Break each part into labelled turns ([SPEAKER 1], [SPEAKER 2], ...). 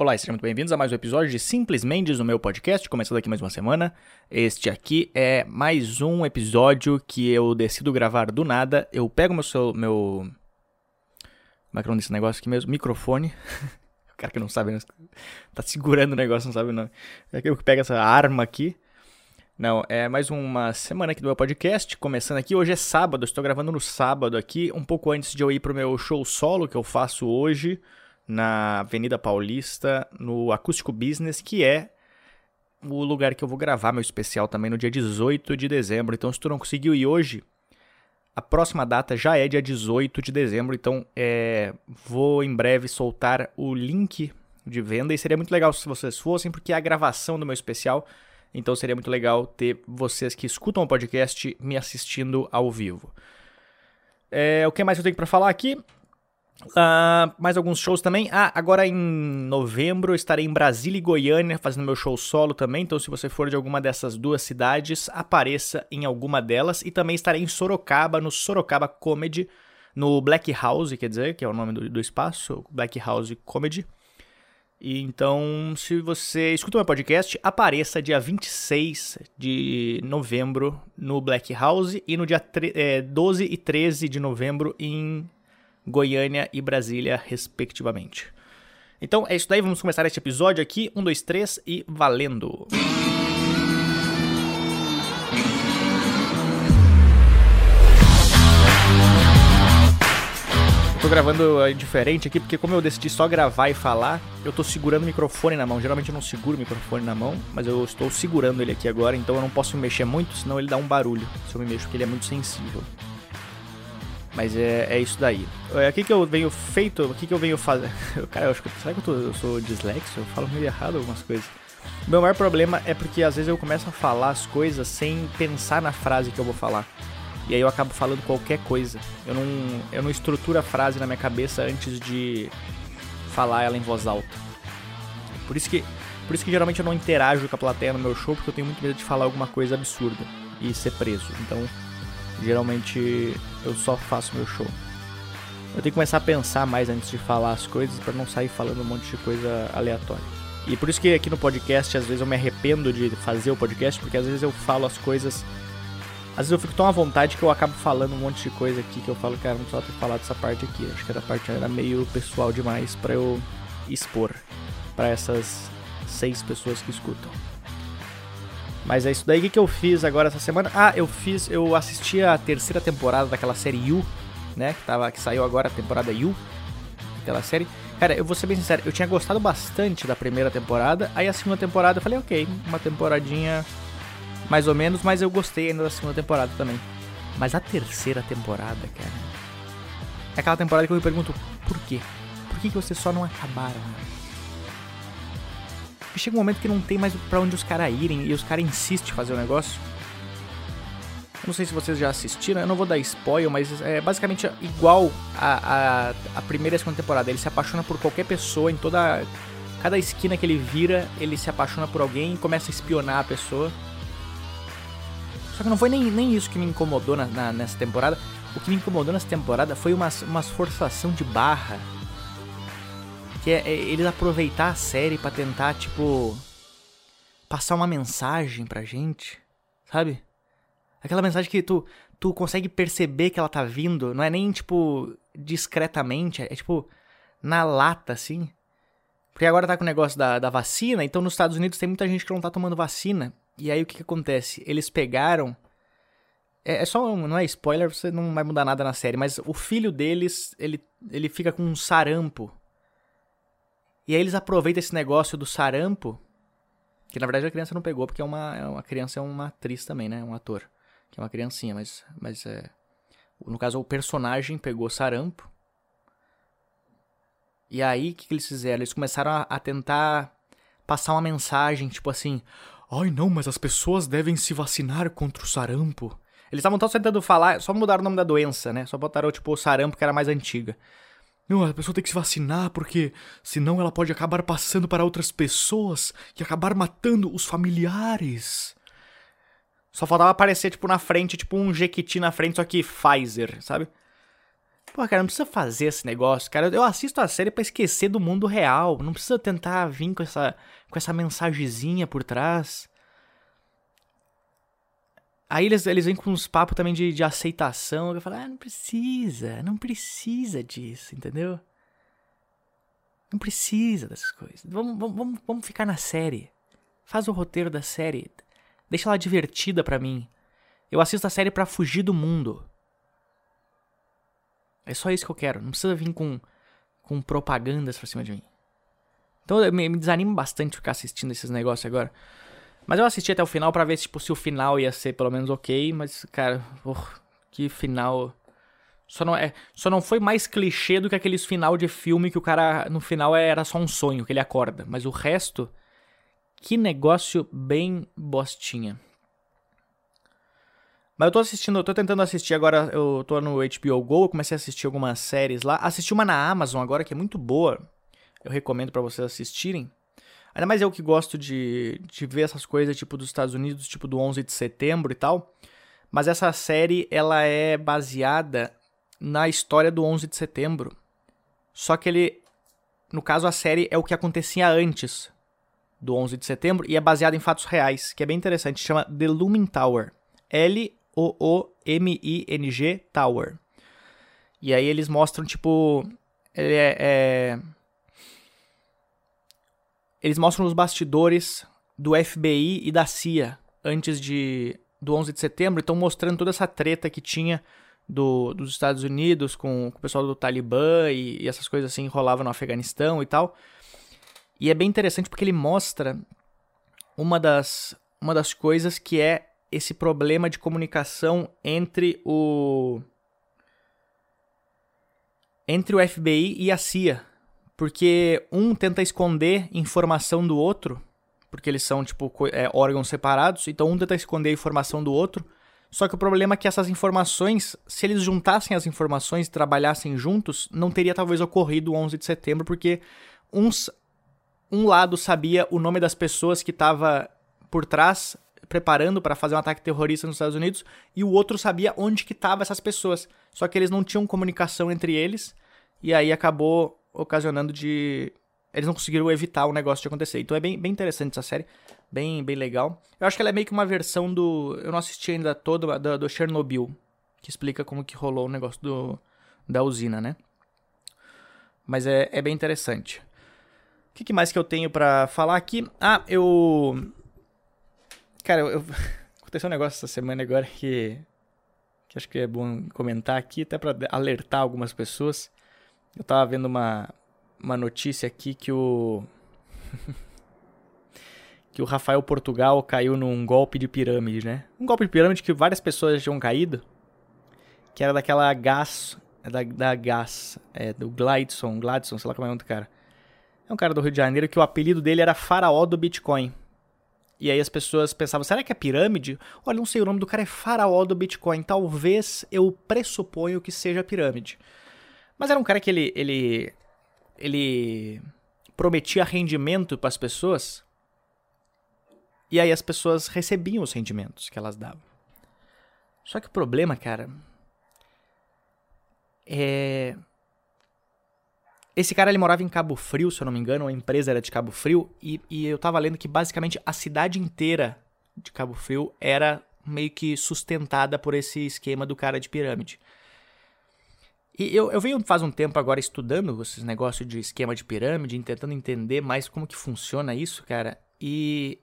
[SPEAKER 1] Olá e sejam muito bem-vindos a mais um episódio de Simples Mendes no meu podcast, começando aqui mais uma semana. Este aqui é mais um episódio que eu decido gravar do nada. Eu pego meu seu, meu como é que é o negócio aqui mesmo? Microfone. o cara que não sabe, né? tá segurando o negócio, não sabe não. É que eu pego essa arma aqui. Não, é mais uma semana aqui do meu podcast, começando aqui. Hoje é sábado, estou gravando no sábado aqui, um pouco antes de eu ir pro meu show solo que eu faço hoje na Avenida Paulista, no Acústico Business, que é o lugar que eu vou gravar meu especial também no dia 18 de dezembro. Então, se tu não conseguiu ir hoje, a próxima data já é dia 18 de dezembro. Então, é, vou em breve soltar o link de venda e seria muito legal se vocês fossem, porque é a gravação do meu especial. Então, seria muito legal ter vocês que escutam o podcast me assistindo ao vivo. É, o que mais eu tenho para falar aqui? Uh, mais alguns shows também. Ah, agora em novembro eu estarei em Brasília e Goiânia fazendo meu show solo também. Então, se você for de alguma dessas duas cidades, apareça em alguma delas. E também estarei em Sorocaba, no Sorocaba Comedy, no Black House, quer dizer, que é o nome do, do espaço, Black House Comedy. E então, se você escuta meu podcast, apareça dia 26 de novembro no Black House e no dia é, 12 e 13 de novembro em Goiânia e Brasília, respectivamente. Então é isso daí, vamos começar este episódio aqui. Um, dois, três e valendo! tô gravando diferente aqui, porque como eu decidi só gravar e falar, eu tô segurando o microfone na mão. Geralmente eu não seguro o microfone na mão, mas eu estou segurando ele aqui agora, então eu não posso me mexer muito, senão ele dá um barulho se eu me mexo, porque ele é muito sensível. Mas é, é isso daí. É, o que, que eu venho feito, o que, que eu venho fazer. Cara, eu acho que. Será que eu, tô, eu sou dislexo? Eu falo meio errado algumas coisas. Meu maior problema é porque às vezes eu começo a falar as coisas sem pensar na frase que eu vou falar. E aí eu acabo falando qualquer coisa. Eu não, eu não estruturo a frase na minha cabeça antes de falar ela em voz alta. Por isso que, por isso que geralmente eu não interajo com a plateia no meu show, porque eu tenho muito medo de falar alguma coisa absurda e ser preso. Então, Geralmente eu só faço meu show. Eu tenho que começar a pensar mais antes de falar as coisas para não sair falando um monte de coisa aleatória. E por isso que aqui no podcast às vezes eu me arrependo de fazer o podcast, porque às vezes eu falo as coisas. Às vezes eu fico tão à vontade que eu acabo falando um monte de coisa aqui que eu falo, cara, não só ter falado essa parte aqui. Acho que essa parte era meio pessoal demais para eu expor para essas seis pessoas que escutam. Mas é isso daí. O que, eu fiz agora essa semana? Ah, eu fiz. Eu assisti a terceira temporada daquela série You, né? Que, tava, que saiu agora a temporada You. Aquela série. Cara, eu vou ser bem sincero, eu tinha gostado bastante da primeira temporada. Aí a segunda temporada eu falei, ok, uma temporadinha mais ou menos, mas eu gostei ainda da segunda temporada também. Mas a terceira temporada, cara. É aquela temporada que eu me pergunto, por quê? Por que, que vocês só não acabaram? Chega um momento que não tem mais para onde os caras irem e os caras insistem em fazer o negócio. Não sei se vocês já assistiram, eu não vou dar spoiler, mas é basicamente igual a, a, a primeira e segunda temporada. Ele se apaixona por qualquer pessoa em toda. Cada esquina que ele vira, ele se apaixona por alguém e começa a espionar a pessoa. Só que não foi nem, nem isso que me incomodou na, na, nessa temporada. O que me incomodou nessa temporada foi uma, uma forçação de barra que é, é eles aproveitar a série para tentar, tipo, passar uma mensagem pra gente, sabe? Aquela mensagem que tu, tu consegue perceber que ela tá vindo, não é nem, tipo, discretamente, é, é tipo, na lata, assim. Porque agora tá com o negócio da, da vacina, então nos Estados Unidos tem muita gente que não tá tomando vacina. E aí o que, que acontece? Eles pegaram. É, é só. Não é spoiler, você não vai mudar nada na série, mas o filho deles, ele, ele fica com um sarampo. E aí eles aproveitam esse negócio do sarampo, que na verdade a criança não pegou, porque é uma, é uma criança é uma atriz também, né? Um ator. Que é uma criancinha, mas, mas é. No caso, o personagem pegou sarampo. E aí, o que, que, eles fizeram? Eles começaram a, a tentar passar uma mensagem, tipo assim. Ai não, mas as pessoas devem se vacinar contra o sarampo. Eles estavam tentando falar, só mudaram o nome da doença, né? Só botaram, tipo, o sarampo, que era mais antiga. Não, a pessoa tem que se vacinar porque senão ela pode acabar passando para outras pessoas e acabar matando os familiares. Só faltava aparecer, tipo, na frente, tipo um Jequiti na frente, só que Pfizer, sabe? Pô, cara, não precisa fazer esse negócio, cara. Eu assisto a série para esquecer do mundo real. Não precisa tentar vir com essa, com essa mensagenzinha por trás. Aí eles, eles vêm com uns papos também de, de aceitação. Eu falo, ah, não precisa, não precisa disso, entendeu? Não precisa dessas coisas. Vamos, vamos, vamos ficar na série. Faz o roteiro da série. Deixa ela divertida para mim. Eu assisto a série para fugir do mundo. É só isso que eu quero. Não precisa vir com, com propagandas pra cima de mim. Então me, me desanima bastante ficar assistindo esses negócios agora. Mas eu assisti até o final para ver tipo, se o final ia ser pelo menos ok. Mas, cara, que final. Só não, é, só não foi mais clichê do que aqueles final de filme que o cara no final era só um sonho, que ele acorda. Mas o resto, que negócio bem bostinha. Mas eu tô assistindo, eu tô tentando assistir agora, eu tô no HBO Go, eu comecei a assistir algumas séries lá. Assisti uma na Amazon agora que é muito boa. Eu recomendo para vocês assistirem. Ainda mais eu que gosto de, de ver essas coisas tipo dos Estados Unidos, tipo do 11 de setembro e tal. Mas essa série, ela é baseada na história do 11 de setembro. Só que ele, no caso a série é o que acontecia antes do 11 de setembro e é baseada em fatos reais, que é bem interessante, chama The Looming Tower. L o-O-M-I-N-G Tower. E aí eles mostram, tipo. Ele é, é, Eles mostram os bastidores do FBI e da CIA antes de do 11 de setembro. Então mostrando toda essa treta que tinha do, dos Estados Unidos com, com o pessoal do Talibã e, e essas coisas assim rolavam no Afeganistão e tal. E é bem interessante porque ele mostra uma das, uma das coisas que é esse problema de comunicação entre o entre o FBI e a CIA, porque um tenta esconder informação do outro, porque eles são tipo é, órgãos separados, então um tenta esconder a informação do outro. Só que o problema é que essas informações, se eles juntassem as informações e trabalhassem juntos, não teria talvez ocorrido o 11 de setembro, porque uns um lado sabia o nome das pessoas que estava por trás preparando para fazer um ataque terrorista nos Estados Unidos e o outro sabia onde que estavam essas pessoas. Só que eles não tinham comunicação entre eles e aí acabou ocasionando de eles não conseguiram evitar o negócio de acontecer. Então é bem, bem interessante essa série, bem bem legal. Eu acho que ela é meio que uma versão do eu não assisti ainda toda do, do Chernobyl, que explica como que rolou o negócio do da usina, né? Mas é, é bem interessante. O que, que mais que eu tenho para falar aqui? Ah, eu Cara, eu, eu... aconteceu um negócio essa semana agora que, que acho que é bom comentar aqui, até para alertar algumas pessoas. Eu tava vendo uma, uma notícia aqui que o. que o Rafael Portugal caiu num golpe de pirâmide, né? Um golpe de pirâmide que várias pessoas tinham caído. Que era daquela gás. É da, da gás. É, do Gladson, Gladson, sei lá como é o nome do cara. É um cara do Rio de Janeiro que o apelido dele era Faraó do Bitcoin. E aí as pessoas pensavam, será que é pirâmide? Olha, não sei, o nome do cara é faraó do Bitcoin. Talvez eu pressuponho que seja pirâmide. Mas era um cara que ele, ele, ele prometia rendimento para as pessoas. E aí as pessoas recebiam os rendimentos que elas davam. Só que o problema, cara, é esse cara ele morava em Cabo Frio, se eu não me engano, a empresa era de Cabo Frio, e, e eu tava lendo que basicamente a cidade inteira de Cabo Frio era meio que sustentada por esse esquema do cara de pirâmide. E eu, eu venho faz um tempo agora estudando esses negócios de esquema de pirâmide, tentando entender mais como que funciona isso, cara. E,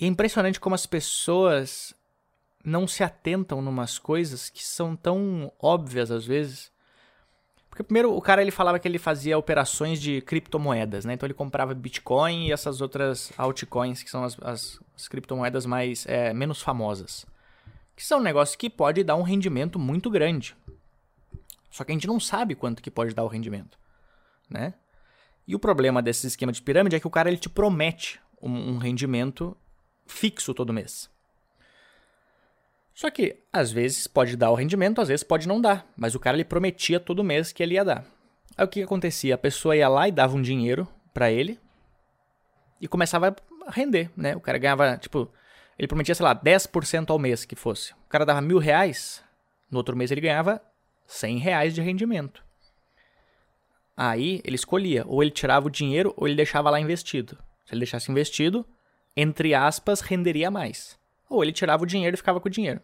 [SPEAKER 1] é impressionante como as pessoas não se atentam numas coisas que são tão óbvias às vezes. Porque primeiro o cara ele falava que ele fazia operações de criptomoedas, né? Então ele comprava Bitcoin e essas outras altcoins que são as, as, as criptomoedas mais é, menos famosas. Que são um negócio que pode dar um rendimento muito grande. Só que a gente não sabe quanto que pode dar o rendimento, né? E o problema desse esquema de pirâmide é que o cara ele te promete um, um rendimento fixo todo mês. Só que, às vezes, pode dar o rendimento, às vezes pode não dar. Mas o cara ele prometia todo mês que ele ia dar. Aí o que, que acontecia? A pessoa ia lá e dava um dinheiro para ele e começava a render, né? O cara ganhava, tipo, ele prometia, sei lá, 10% ao mês que fosse. O cara dava mil reais, no outro mês ele ganhava 100 reais de rendimento. Aí ele escolhia, ou ele tirava o dinheiro ou ele deixava lá investido. Se ele deixasse investido, entre aspas, renderia mais. Ou ele tirava o dinheiro e ficava com o dinheiro.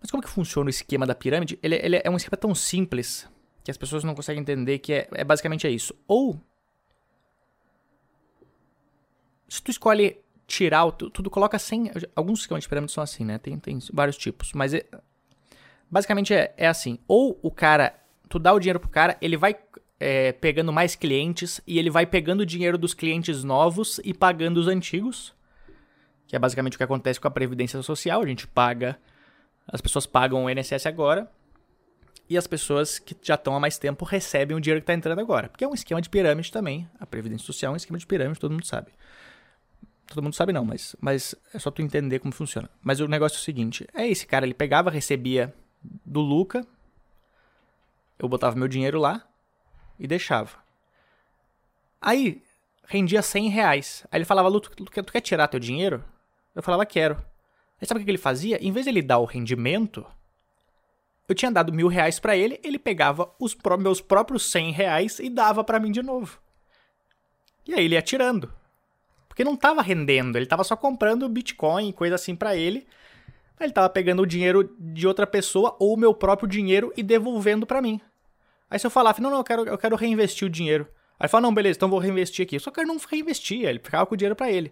[SPEAKER 1] Mas como que funciona o esquema da pirâmide? Ele, ele é um esquema tão simples que as pessoas não conseguem entender que é, é basicamente é isso. Ou se tu escolhe tirar, tu, tu coloca sem. Alguns esquemas de pirâmide são assim, né? Tem, tem vários tipos. Mas é, basicamente é, é assim. Ou o cara. Tu dá o dinheiro pro cara, ele vai é, pegando mais clientes e ele vai pegando o dinheiro dos clientes novos e pagando os antigos. Que é basicamente o que acontece com a Previdência Social. A gente paga. As pessoas pagam o INSS agora. E as pessoas que já estão há mais tempo recebem o dinheiro que está entrando agora. Porque é um esquema de pirâmide também. A Previdência Social é um esquema de pirâmide, todo mundo sabe. Todo mundo sabe não, mas, mas é só tu entender como funciona. Mas o negócio é o seguinte: é esse cara, ele pegava, recebia do Luca, eu botava meu dinheiro lá, e deixava. Aí, rendia 100 reais. Aí ele falava, Lu, tu, tu, quer, tu quer tirar teu dinheiro? Eu falava, quero. Aí sabe o que ele fazia? Em vez de ele dar o rendimento, eu tinha dado mil reais pra ele, ele pegava os pró meus próprios 100 reais e dava para mim de novo. E aí ele ia tirando. Porque não tava rendendo, ele tava só comprando Bitcoin, coisa assim para ele. Ele tava pegando o dinheiro de outra pessoa ou o meu próprio dinheiro e devolvendo para mim. Aí se eu falava, não, não, eu quero, eu quero reinvestir o dinheiro. Aí fala, não, beleza, então vou reinvestir aqui. Só que ele não reinvestia, ele ficava com o dinheiro para ele.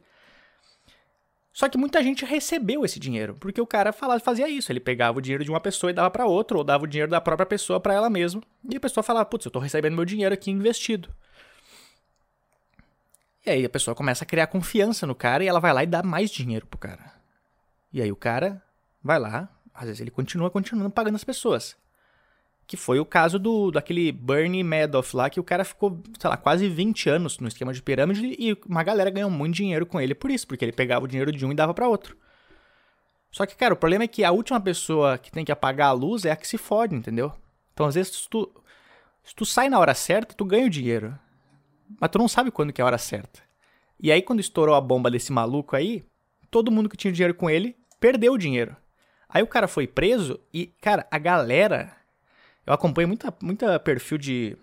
[SPEAKER 1] Só que muita gente recebeu esse dinheiro, porque o cara falava, fazia isso. Ele pegava o dinheiro de uma pessoa e dava para outra, ou dava o dinheiro da própria pessoa para ela mesma. E a pessoa falava, putz, eu tô recebendo meu dinheiro aqui investido. E aí a pessoa começa a criar confiança no cara e ela vai lá e dá mais dinheiro pro cara. E aí o cara vai lá, às vezes ele continua continuando pagando as pessoas. Que foi o caso do daquele Bernie Madoff lá, que o cara ficou, sei lá, quase 20 anos no esquema de pirâmide e uma galera ganhou muito dinheiro com ele por isso, porque ele pegava o dinheiro de um e dava para outro. Só que, cara, o problema é que a última pessoa que tem que apagar a luz é a que se fode, entendeu? Então, às vezes, tu, se tu sai na hora certa, tu ganha o dinheiro. Mas tu não sabe quando que é a hora certa. E aí, quando estourou a bomba desse maluco aí, todo mundo que tinha dinheiro com ele perdeu o dinheiro. Aí o cara foi preso e, cara, a galera eu acompanho muita, muita perfil de,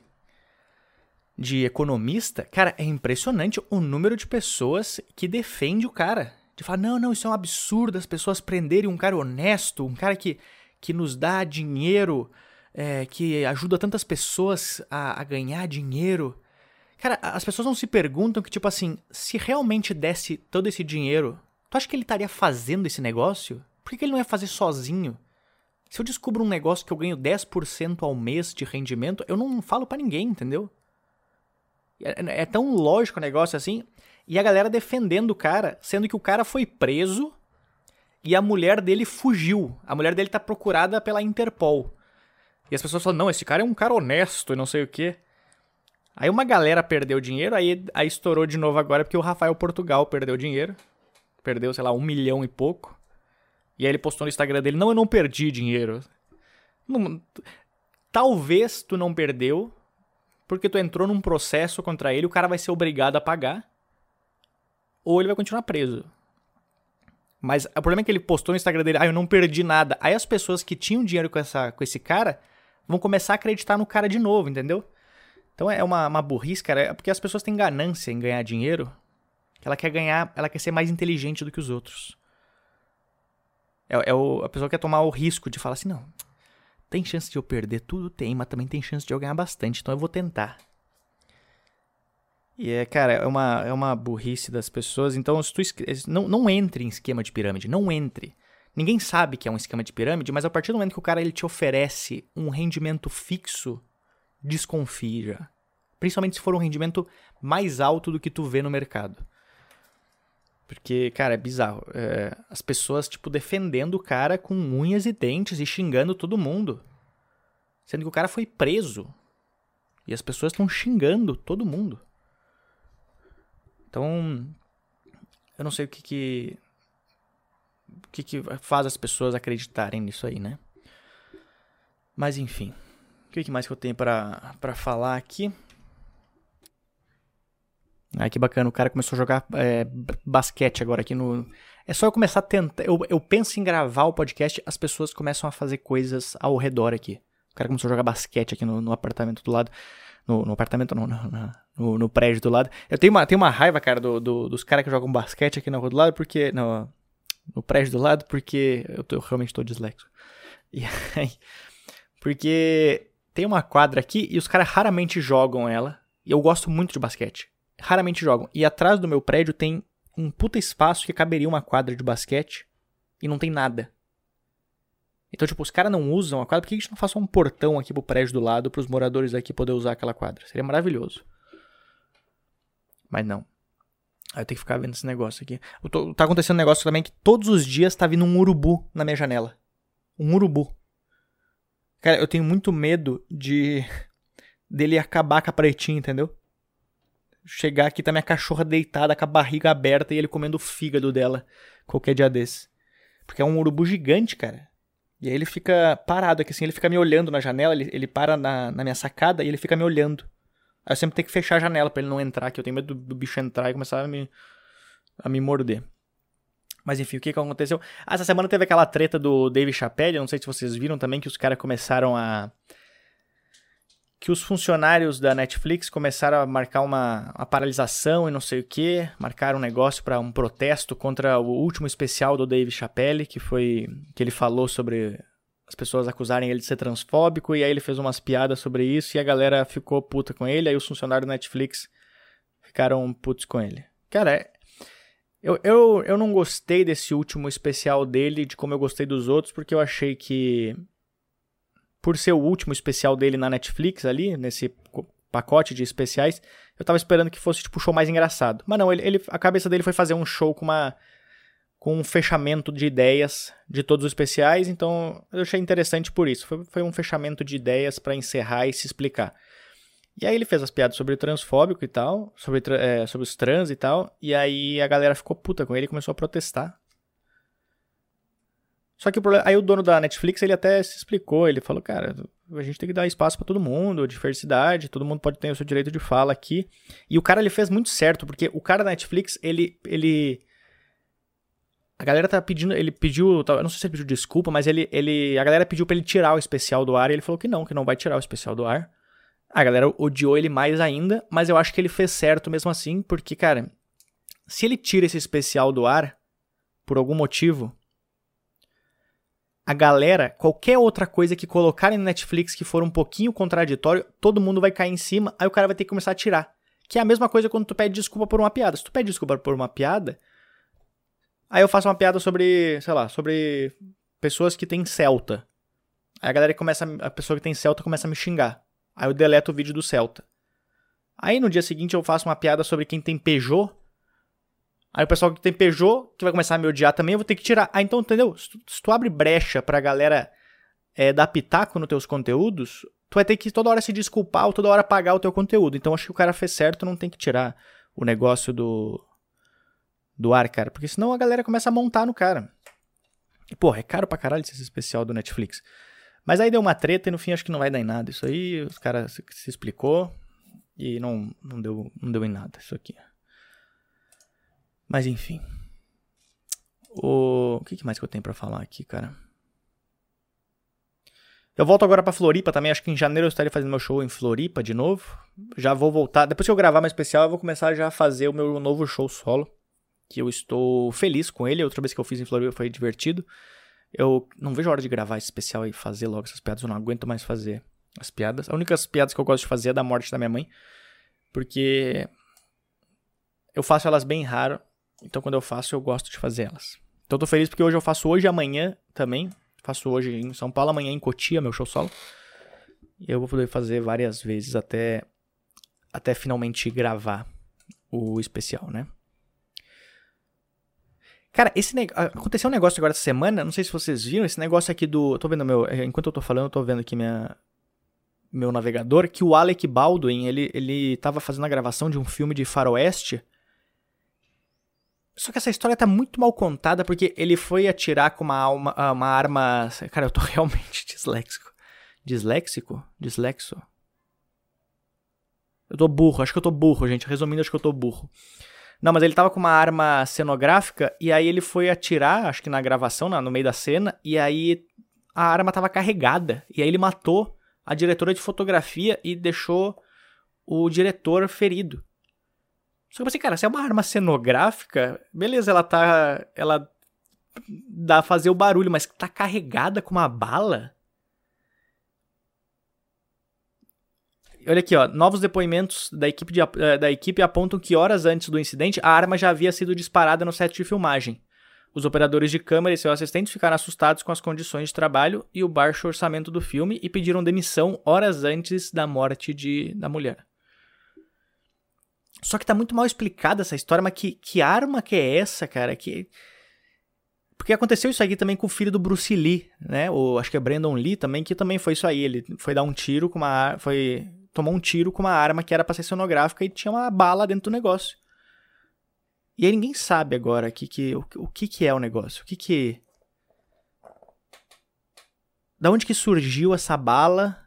[SPEAKER 1] de economista. Cara, é impressionante o número de pessoas que defende o cara. De falar, não, não, isso é um absurdo as pessoas prenderem um cara honesto, um cara que, que nos dá dinheiro, é, que ajuda tantas pessoas a, a ganhar dinheiro. Cara, as pessoas não se perguntam que, tipo assim, se realmente desse todo esse dinheiro, tu acha que ele estaria fazendo esse negócio? Por que ele não ia fazer sozinho? Se eu descubro um negócio que eu ganho 10% ao mês de rendimento, eu não falo para ninguém, entendeu? É, é, tão lógico o negócio assim. E a galera defendendo o cara, sendo que o cara foi preso e a mulher dele fugiu. A mulher dele tá procurada pela Interpol. E as pessoas falam, não, esse cara é um cara honesto e não sei o quê. Aí uma galera perdeu dinheiro, aí, aí estourou de novo agora porque o Rafael Portugal perdeu dinheiro. Perdeu, sei lá, um milhão e pouco. E aí ele postou no Instagram dele: Não, eu não perdi dinheiro. Não, talvez tu não perdeu, porque tu entrou num processo contra ele, o cara vai ser obrigado a pagar, ou ele vai continuar preso. Mas o problema é que ele postou no Instagram dele: Ah, eu não perdi nada. Aí as pessoas que tinham dinheiro com, essa, com esse cara vão começar a acreditar no cara de novo, entendeu? Então é uma, uma burrice, cara, é porque as pessoas têm ganância em ganhar dinheiro. Ela quer ganhar, ela quer ser mais inteligente do que os outros. É, é o, a pessoa quer tomar o risco de falar assim, não, tem chance de eu perder tudo? Tem, mas também tem chance de eu ganhar bastante, então eu vou tentar. E é, cara, é uma, é uma burrice das pessoas. Então, se tu não, não entre em esquema de pirâmide, não entre. Ninguém sabe que é um esquema de pirâmide, mas a partir do momento que o cara ele te oferece um rendimento fixo, desconfie já. Principalmente se for um rendimento mais alto do que tu vê no mercado. Porque, cara, é bizarro. É, as pessoas, tipo, defendendo o cara com unhas e dentes e xingando todo mundo. Sendo que o cara foi preso. E as pessoas estão xingando todo mundo. Então, eu não sei o que que, o que que faz as pessoas acreditarem nisso aí, né? Mas enfim. O que mais que eu tenho para falar aqui? Ah, que bacana, o cara começou a jogar é, basquete agora aqui no. É só eu começar a tentar. Eu, eu penso em gravar o podcast, as pessoas começam a fazer coisas ao redor aqui. cara começou a jogar basquete aqui no, no apartamento do lado. No, no apartamento não, no, no, no, prédio do lado. Eu tenho uma, tenho uma raiva, cara, do, do, dos caras que jogam basquete aqui na rua do lado, porque. No, no prédio do lado, porque eu, tô, eu realmente tô disléxico. E aí, porque tem uma quadra aqui e os caras raramente jogam ela. E eu gosto muito de basquete. Raramente jogam. E atrás do meu prédio tem um puta espaço que caberia uma quadra de basquete e não tem nada. Então, tipo, os caras não usam a quadra, por que a gente não faz um portão aqui pro prédio do lado para os moradores aqui poder usar aquela quadra? Seria maravilhoso. Mas não. Aí eu tenho que ficar vendo esse negócio aqui. Tô, tá acontecendo um negócio também que todos os dias tá vindo um urubu na minha janela. Um urubu. Cara, eu tenho muito medo de dele acabar com a pretinha, entendeu? Chegar aqui, tá minha cachorra deitada com a barriga aberta e ele comendo o fígado dela qualquer dia desse. Porque é um urubu gigante, cara. E aí ele fica parado aqui assim, ele fica me olhando na janela, ele, ele para na, na minha sacada e ele fica me olhando. Aí eu sempre tenho que fechar a janela para ele não entrar, que eu tenho medo do, do, bicho entrar e começar a me, a me morder. Mas enfim, o que, que aconteceu? Ah, essa semana teve aquela treta do Dave Chappelle, não sei se vocês viram também, que os caras começaram a que os funcionários da Netflix começaram a marcar uma, uma paralisação e não sei o que, marcaram um negócio para um protesto contra o último especial do Dave Chappelle, que foi que ele falou sobre as pessoas acusarem ele de ser transfóbico e aí ele fez umas piadas sobre isso e a galera ficou puta com ele, aí os funcionários da Netflix ficaram putos com ele. Cara, é, eu, eu, eu não gostei desse último especial dele, de como eu gostei dos outros, porque eu achei que por ser o último especial dele na Netflix ali, nesse pacote de especiais, eu tava esperando que fosse tipo um show mais engraçado. Mas não, ele, ele, a cabeça dele foi fazer um show com uma com um fechamento de ideias de todos os especiais, então eu achei interessante por isso. Foi, foi um fechamento de ideias para encerrar e se explicar. E aí ele fez as piadas sobre o transfóbico e tal, sobre, é, sobre os trans e tal, e aí a galera ficou puta com ele e começou a protestar. Só que o problema, aí o dono da Netflix, ele até se explicou, ele falou, cara, a gente tem que dar espaço para todo mundo, diversidade, todo mundo pode ter o seu direito de fala aqui. E o cara ele fez muito certo, porque o cara da Netflix, ele ele a galera tá pedindo, ele pediu, eu não sei se ele pediu desculpa, mas ele ele a galera pediu para ele tirar o especial do ar, e ele falou que não, que não vai tirar o especial do ar. A galera odiou ele mais ainda, mas eu acho que ele fez certo mesmo assim, porque cara, se ele tira esse especial do ar por algum motivo, a galera, qualquer outra coisa que colocarem no Netflix que for um pouquinho contraditório, todo mundo vai cair em cima, aí o cara vai ter que começar a tirar. Que é a mesma coisa quando tu pede desculpa por uma piada. Se tu pede desculpa por uma piada, aí eu faço uma piada sobre, sei lá, sobre pessoas que têm Celta. Aí a galera começa, a pessoa que tem Celta começa a me xingar. Aí eu deleto o vídeo do Celta. Aí no dia seguinte eu faço uma piada sobre quem tem Peugeot. Aí o pessoal que tem Peugeot, que vai começar a me odiar também, eu vou ter que tirar. Ah, então, entendeu? Se tu, se tu abre brecha pra galera é, dar pitaco nos teus conteúdos, tu vai ter que toda hora se desculpar ou toda hora pagar o teu conteúdo. Então acho que o cara fez certo, não tem que tirar o negócio do, do ar, cara. Porque senão a galera começa a montar no cara. E, porra, é caro pra caralho esse especial do Netflix. Mas aí deu uma treta e no fim acho que não vai dar em nada. Isso aí, os caras se, se explicou e não, não, deu, não deu em nada isso aqui. Mas enfim. O, o que mais que eu tenho para falar aqui, cara? Eu volto agora para Floripa também. Acho que em janeiro eu estarei fazendo meu show em Floripa de novo. Já vou voltar. Depois que eu gravar mais especial, eu vou começar já a fazer o meu novo show solo. Que eu estou feliz com ele. A outra vez que eu fiz em Floripa foi divertido. Eu não vejo a hora de gravar esse especial e fazer logo essas piadas. Eu não aguento mais fazer as piadas. As únicas piadas que eu gosto de fazer é da morte da minha mãe. Porque eu faço elas bem raro. Então quando eu faço, eu gosto de fazer elas. Então eu tô feliz porque hoje eu faço hoje e amanhã também. Faço hoje em São Paulo, amanhã em Cotia, meu show solo. E eu vou poder fazer várias vezes até até finalmente gravar o especial, né? Cara, esse aconteceu um negócio agora essa semana, não sei se vocês viram, esse negócio aqui do, eu tô vendo meu, é, enquanto eu tô falando, eu tô vendo aqui minha meu navegador que o Alec Baldwin, ele ele tava fazendo a gravação de um filme de faroeste só que essa história tá muito mal contada porque ele foi atirar com uma, alma, ah, uma arma. Cara, eu tô realmente disléxico. Disléxico? Dislexo? Eu tô burro, acho que eu tô burro, gente. Resumindo, acho que eu tô burro. Não, mas ele tava com uma arma cenográfica e aí ele foi atirar, acho que na gravação, no meio da cena, e aí a arma tava carregada. E aí ele matou a diretora de fotografia e deixou o diretor ferido. Só que eu cara, se é uma arma cenográfica, beleza, ela tá. Ela dá a fazer o barulho, mas tá carregada com uma bala? Olha aqui, ó. Novos depoimentos da equipe, de, eh, da equipe apontam que horas antes do incidente, a arma já havia sido disparada no set de filmagem. Os operadores de câmera e seus assistentes ficaram assustados com as condições de trabalho e o baixo orçamento do filme e pediram demissão horas antes da morte de, da mulher. Só que tá muito mal explicada essa história, mas que, que arma que é essa, cara? Que... Porque aconteceu isso aqui também com o filho do Bruce Lee, né? O, acho que é Brandon Lee também, que também foi isso aí. Ele foi dar um tiro com uma. Foi tomou um tiro com uma arma que era pra ser sonográfica e tinha uma bala dentro do negócio. E aí ninguém sabe agora que, que, o, o que, que é o negócio. O que que. Da onde que surgiu essa bala?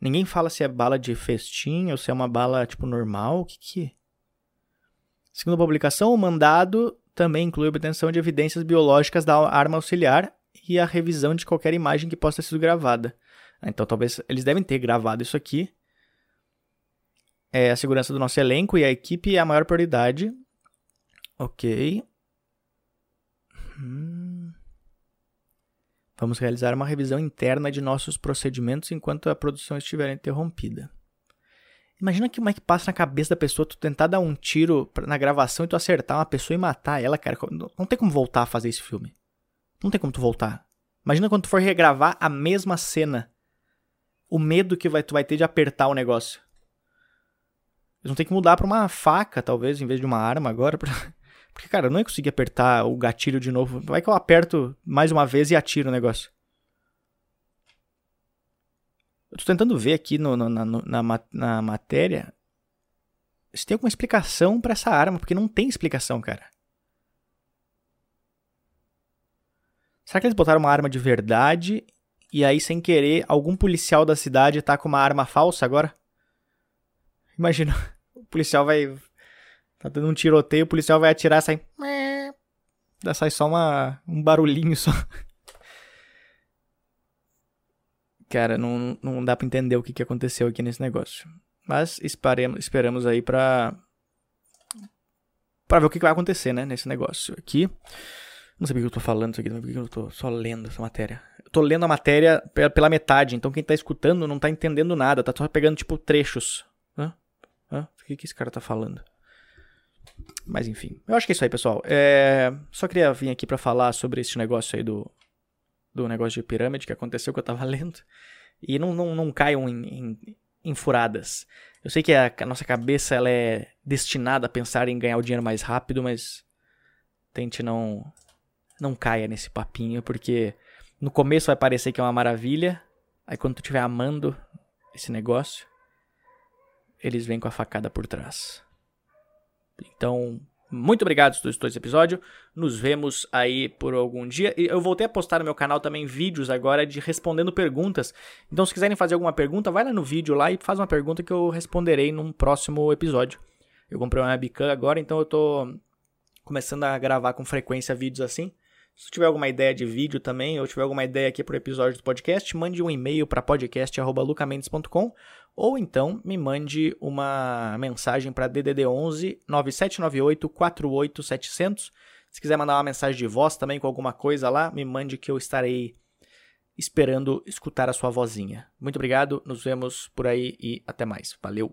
[SPEAKER 1] Ninguém fala se é bala de festim ou se é uma bala, tipo, normal. O que que. Segundo a publicação, o mandado também inclui a obtenção de evidências biológicas da arma auxiliar e a revisão de qualquer imagem que possa ter sido gravada. Então talvez eles devem ter gravado isso aqui. É, a segurança do nosso elenco e a equipe é a maior prioridade. Ok. Hum. Vamos realizar uma revisão interna de nossos procedimentos enquanto a produção estiver interrompida. Imagina que como é que passa na cabeça da pessoa tu tentar dar um tiro na gravação e tu acertar uma pessoa e matar ela, cara. Não tem como voltar a fazer esse filme. Não tem como tu voltar. Imagina quando tu for regravar a mesma cena o medo que vai, tu vai ter de apertar o negócio. Eles vão ter que mudar pra uma faca, talvez, em vez de uma arma agora. Pra... Porque, cara, eu não ia conseguir apertar o gatilho de novo. Vai que eu aperto mais uma vez e atiro o negócio. Eu tô tentando ver aqui no, no, na, na, na matéria se tem alguma explicação para essa arma, porque não tem explicação, cara. Será que eles botaram uma arma de verdade e aí, sem querer, algum policial da cidade tá com uma arma falsa agora? Imagina, o policial vai. Tá dando um tiroteio, o policial vai atirar sai. Sai só uma, um barulhinho só. Cara, não, não dá pra entender o que, que aconteceu aqui nesse negócio. Mas esperemos, esperamos aí pra. pra ver o que, que vai acontecer, né? Nesse negócio aqui. Não sei porque eu tô falando isso aqui, não sei porque eu tô só lendo essa matéria tô lendo a matéria pela metade, então quem tá escutando não tá entendendo nada, tá só pegando, tipo, trechos. Hã? Hã? O que, que esse cara tá falando? Mas enfim, eu acho que é isso aí, pessoal. É... Só queria vir aqui para falar sobre esse negócio aí do, do negócio de pirâmide que aconteceu que eu tava lendo. E não, não, não caiam em, em, em furadas. Eu sei que a, a, nossa cabeça ela é destinada a pensar em ganhar o dinheiro mais rápido, mas tente não não caia nesse papinho, porque no começo vai parecer que é uma maravilha, aí quando tu estiver amando esse negócio, eles vêm com a facada por trás. Então, muito obrigado por assistir esse episódio. Nos vemos aí por algum dia. E eu voltei a postar no meu canal também vídeos agora de respondendo perguntas. Então, se quiserem fazer alguma pergunta, vai lá no vídeo lá e faz uma pergunta que eu responderei num próximo episódio. Eu comprei uma webcam agora, então eu tô começando a gravar com frequência vídeos assim. Se tiver alguma ideia de vídeo também, ou tiver alguma ideia aqui para o episódio do podcast, mande um e-mail para podcast.lucamendes.com ou então me mande uma mensagem para DDD 11 9798 48700. Se quiser mandar uma mensagem de voz também com alguma coisa lá, me mande que eu estarei esperando escutar a sua vozinha. Muito obrigado, nos vemos por aí e até mais. Valeu!